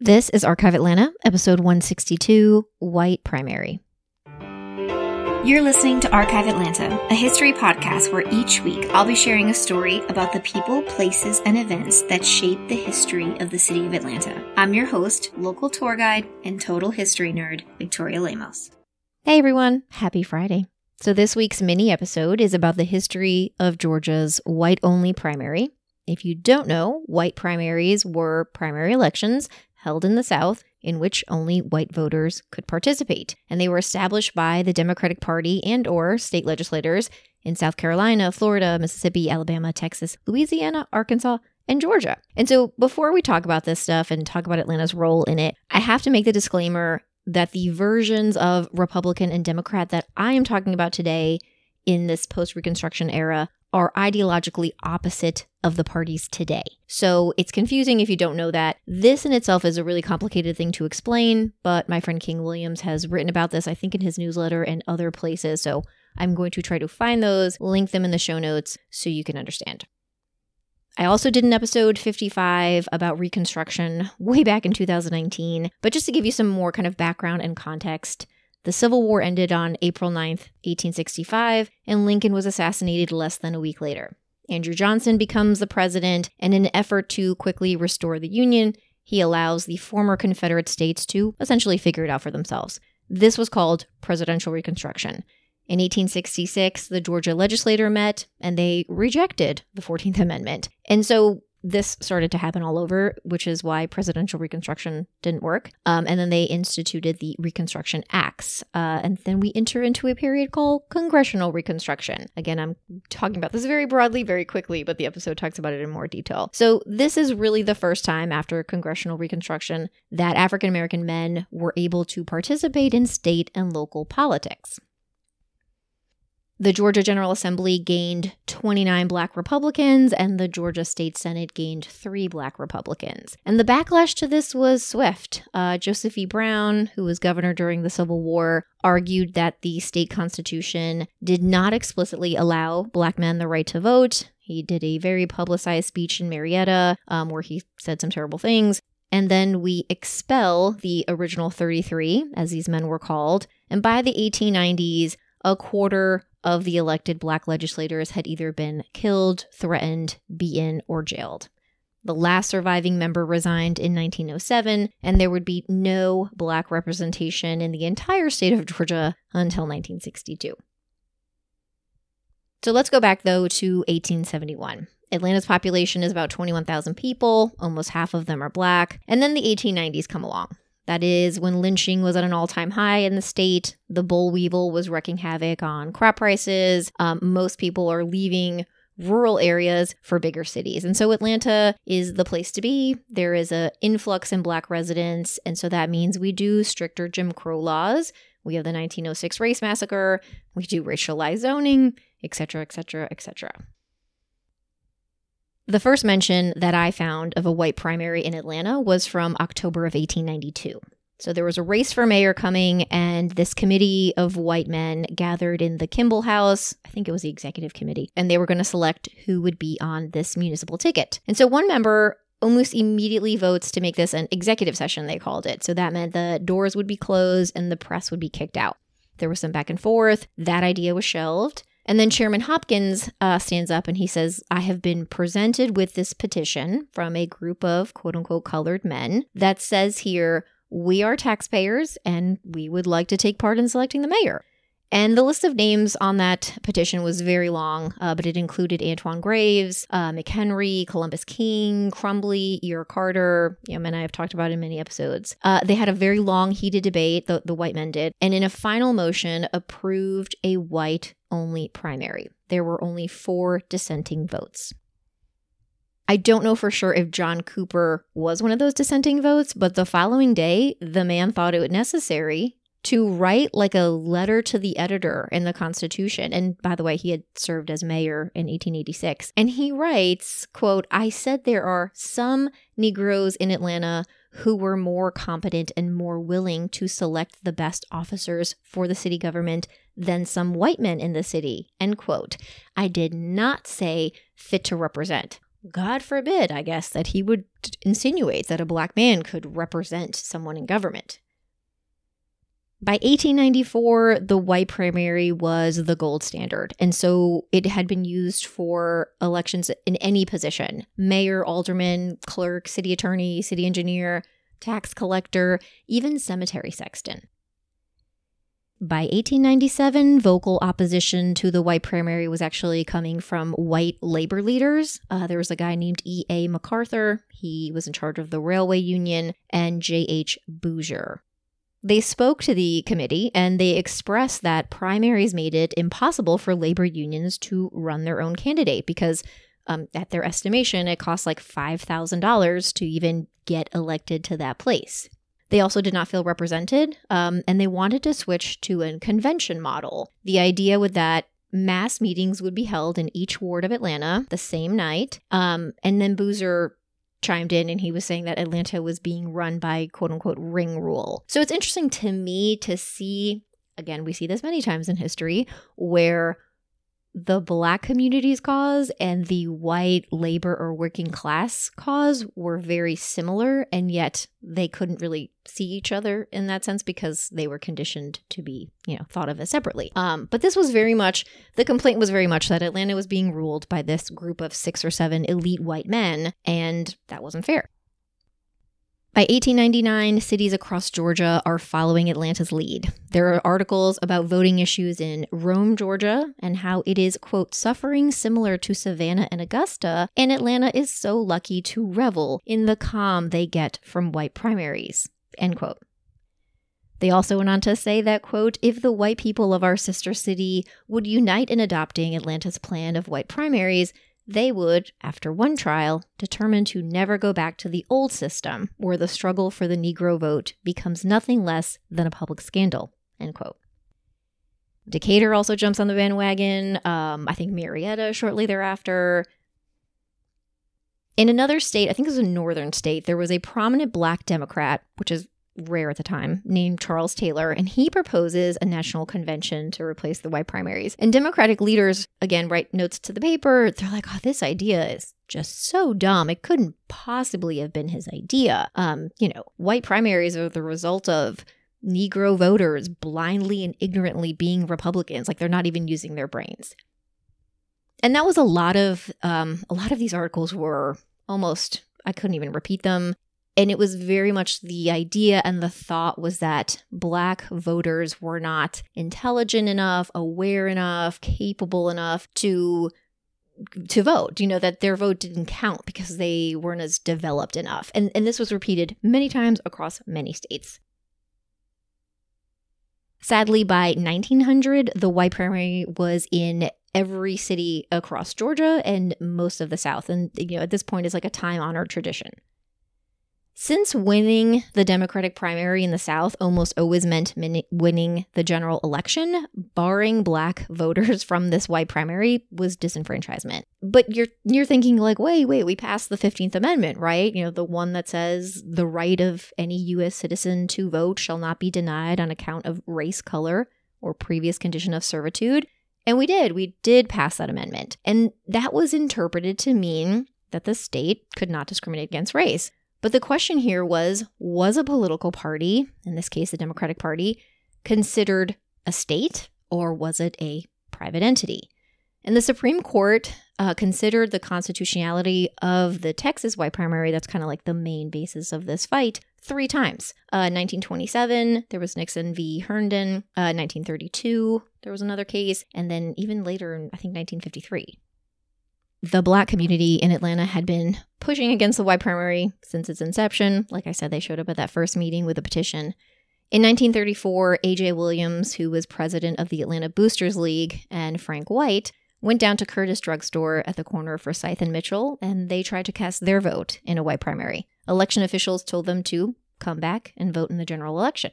This is Archive Atlanta, episode 162 White Primary. You're listening to Archive Atlanta, a history podcast where each week I'll be sharing a story about the people, places, and events that shape the history of the city of Atlanta. I'm your host, local tour guide, and total history nerd, Victoria Lemos. Hey everyone, happy Friday. So, this week's mini episode is about the history of Georgia's white only primary. If you don't know, white primaries were primary elections held in the South in which only white voters could participate and they were established by the Democratic Party and or state legislators in South Carolina, Florida, Mississippi, Alabama, Texas, Louisiana, Arkansas, and Georgia. And so before we talk about this stuff and talk about Atlanta's role in it, I have to make the disclaimer that the versions of Republican and Democrat that I am talking about today in this post Reconstruction era are ideologically opposite of the parties today. So it's confusing if you don't know that. This in itself is a really complicated thing to explain, but my friend King Williams has written about this, I think, in his newsletter and other places. So I'm going to try to find those, link them in the show notes so you can understand. I also did an episode 55 about Reconstruction way back in 2019, but just to give you some more kind of background and context, the Civil War ended on April 9th, 1865, and Lincoln was assassinated less than a week later. Andrew Johnson becomes the president, and in an effort to quickly restore the Union, he allows the former Confederate states to essentially figure it out for themselves. This was called presidential reconstruction. In 1866, the Georgia legislature met and they rejected the 14th Amendment. And so this started to happen all over, which is why presidential reconstruction didn't work. Um, and then they instituted the Reconstruction Acts. Uh, and then we enter into a period called congressional reconstruction. Again, I'm talking about this very broadly, very quickly, but the episode talks about it in more detail. So, this is really the first time after congressional reconstruction that African American men were able to participate in state and local politics. The Georgia General Assembly gained 29 black Republicans, and the Georgia State Senate gained three black Republicans. And the backlash to this was swift. Uh, Joseph E. Brown, who was governor during the Civil War, argued that the state constitution did not explicitly allow black men the right to vote. He did a very publicized speech in Marietta um, where he said some terrible things. And then we expel the original 33, as these men were called. And by the 1890s, a quarter of the elected black legislators had either been killed, threatened, beaten, or jailed. The last surviving member resigned in 1907, and there would be no black representation in the entire state of Georgia until 1962. So let's go back, though, to 1871. Atlanta's population is about 21,000 people, almost half of them are black, and then the 1890s come along. That is when lynching was at an all time high in the state. The boll weevil was wreaking havoc on crop prices. Um, most people are leaving rural areas for bigger cities. And so Atlanta is the place to be. There is an influx in black residents. And so that means we do stricter Jim Crow laws. We have the 1906 race massacre. We do racialized zoning, etc., etc., etc. The first mention that I found of a white primary in Atlanta was from October of 1892. So there was a race for mayor coming, and this committee of white men gathered in the Kimball House. I think it was the executive committee, and they were going to select who would be on this municipal ticket. And so one member almost immediately votes to make this an executive session, they called it. So that meant the doors would be closed and the press would be kicked out. There was some back and forth. That idea was shelved. And then Chairman Hopkins uh, stands up and he says, I have been presented with this petition from a group of quote unquote colored men that says here, we are taxpayers and we would like to take part in selecting the mayor. And the list of names on that petition was very long, uh, but it included Antoine Graves, uh, McHenry, Columbus King, Crumbly, E.R. Carter, know, men I have talked about in many episodes. Uh, they had a very long, heated debate, the, the white men did, and in a final motion approved a white only primary. There were only four dissenting votes. I don't know for sure if John Cooper was one of those dissenting votes, but the following day, the man thought it necessary to write like a letter to the editor in the Constitution. And by the way, he had served as mayor in 1886. And he writes, quote, I said there are some Negroes in Atlanta who were more competent and more willing to select the best officers for the city government than some white men in the city. End quote. I did not say fit to represent. God forbid, I guess, that he would insinuate that a black man could represent someone in government. By 1894, the white primary was the gold standard. And so it had been used for elections in any position mayor, alderman, clerk, city attorney, city engineer, tax collector, even cemetery sexton. By 1897, vocal opposition to the white primary was actually coming from white labor leaders. Uh, there was a guy named E.A. MacArthur, he was in charge of the railway union, and J.H. Bouger. They spoke to the committee and they expressed that primaries made it impossible for labor unions to run their own candidate because, um, at their estimation, it costs like $5,000 to even get elected to that place. They also did not feel represented, um, and they wanted to switch to a convention model. The idea with that mass meetings would be held in each ward of Atlanta the same night. Um, and then Bouger chimed in and he was saying that Atlanta was being run by quote unquote ring rule. So it's interesting to me to see, again, we see this many times in history, where the black community's cause and the white labor or working class cause were very similar and yet they couldn't really see each other in that sense because they were conditioned to be you know thought of as separately. Um, but this was very much the complaint was very much that atlanta was being ruled by this group of six or seven elite white men and that wasn't fair by 1899, cities across Georgia are following Atlanta's lead. There are articles about voting issues in Rome, Georgia, and how it is, quote, suffering similar to Savannah and Augusta, and Atlanta is so lucky to revel in the calm they get from white primaries, end quote. They also went on to say that, quote, if the white people of our sister city would unite in adopting Atlanta's plan of white primaries, they would, after one trial, determine to never go back to the old system where the struggle for the Negro vote becomes nothing less than a public scandal. End quote. Decatur also jumps on the bandwagon. Um, I think Marietta shortly thereafter. In another state, I think it was a northern state, there was a prominent black Democrat, which is rare at the time, named Charles Taylor, and he proposes a national convention to replace the white primaries. And Democratic leaders, again, write notes to the paper. They're like, oh, this idea is just so dumb. It couldn't possibly have been his idea. Um, you know, white primaries are the result of Negro voters blindly and ignorantly being Republicans, like they're not even using their brains. And that was a lot of um, a lot of these articles were almost I couldn't even repeat them. And it was very much the idea and the thought was that Black voters were not intelligent enough, aware enough, capable enough to to vote you know that their vote didn't count because they weren't as developed enough. And and this was repeated many times across many states. Sadly by 1900 the white primary was in every city across georgia and most of the south. And you know at this point it's like a time honored tradition since winning the Democratic primary in the South almost always meant min- winning the general election, barring black voters from this white primary was disenfranchisement. But you're you're thinking like, wait, wait, we passed the 15th Amendment, right? You know, the one that says the right of any US citizen to vote shall not be denied on account of race, color, or previous condition of servitude. And we did. We did pass that amendment. And that was interpreted to mean that the state could not discriminate against race. But the question here was was a political party, in this case the Democratic Party, considered a state or was it a private entity? And the Supreme Court uh, considered the constitutionality of the Texas white primary, that's kind of like the main basis of this fight, three times. Uh, 1927, there was Nixon v. Herndon. Uh, 1932, there was another case. And then even later, I think 1953 the black community in Atlanta had been pushing against the white primary since its inception. Like I said, they showed up at that first meeting with a petition. In 1934, A.J. Williams, who was president of the Atlanta Boosters League, and Frank White went down to Curtis Drugstore at the corner of Forsyth and Mitchell, and they tried to cast their vote in a white primary. Election officials told them to come back and vote in the general election.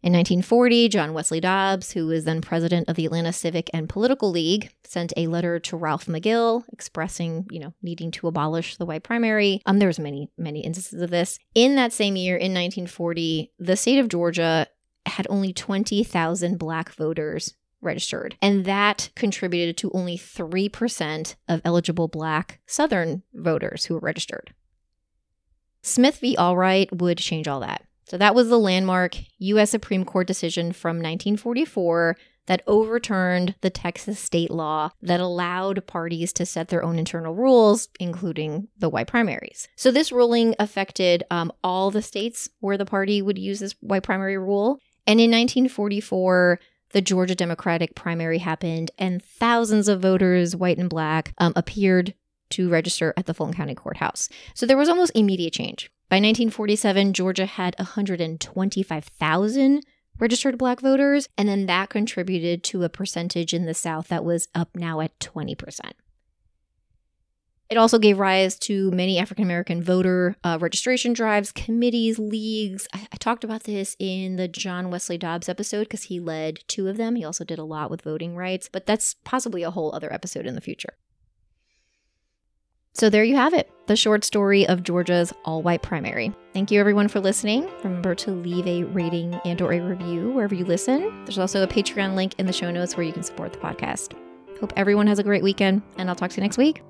In 1940, John Wesley Dobbs, who was then president of the Atlanta Civic and Political League, sent a letter to Ralph McGill expressing, you know, needing to abolish the white primary. Um, there was many, many instances of this. In that same year, in 1940, the state of Georgia had only 20,000 black voters registered. And that contributed to only 3% of eligible Black Southern voters who were registered. Smith v. Allwright would change all that. So that was the landmark U.S. Supreme Court decision from 1944 that overturned the Texas state law that allowed parties to set their own internal rules, including the white primaries. So this ruling affected um, all the states where the party would use this white primary rule. And in 1944, the Georgia Democratic primary happened, and thousands of voters, white and black, um, appeared to register at the Fulton County Courthouse. So there was almost immediate change. By 1947, Georgia had 125,000 registered black voters, and then that contributed to a percentage in the South that was up now at 20%. It also gave rise to many African American voter uh, registration drives, committees, leagues. I-, I talked about this in the John Wesley Dobbs episode because he led two of them. He also did a lot with voting rights, but that's possibly a whole other episode in the future. So there you have it, the short story of Georgia's all-white primary. Thank you everyone for listening. Remember to leave a rating and or a review wherever you listen. There's also a Patreon link in the show notes where you can support the podcast. Hope everyone has a great weekend and I'll talk to you next week.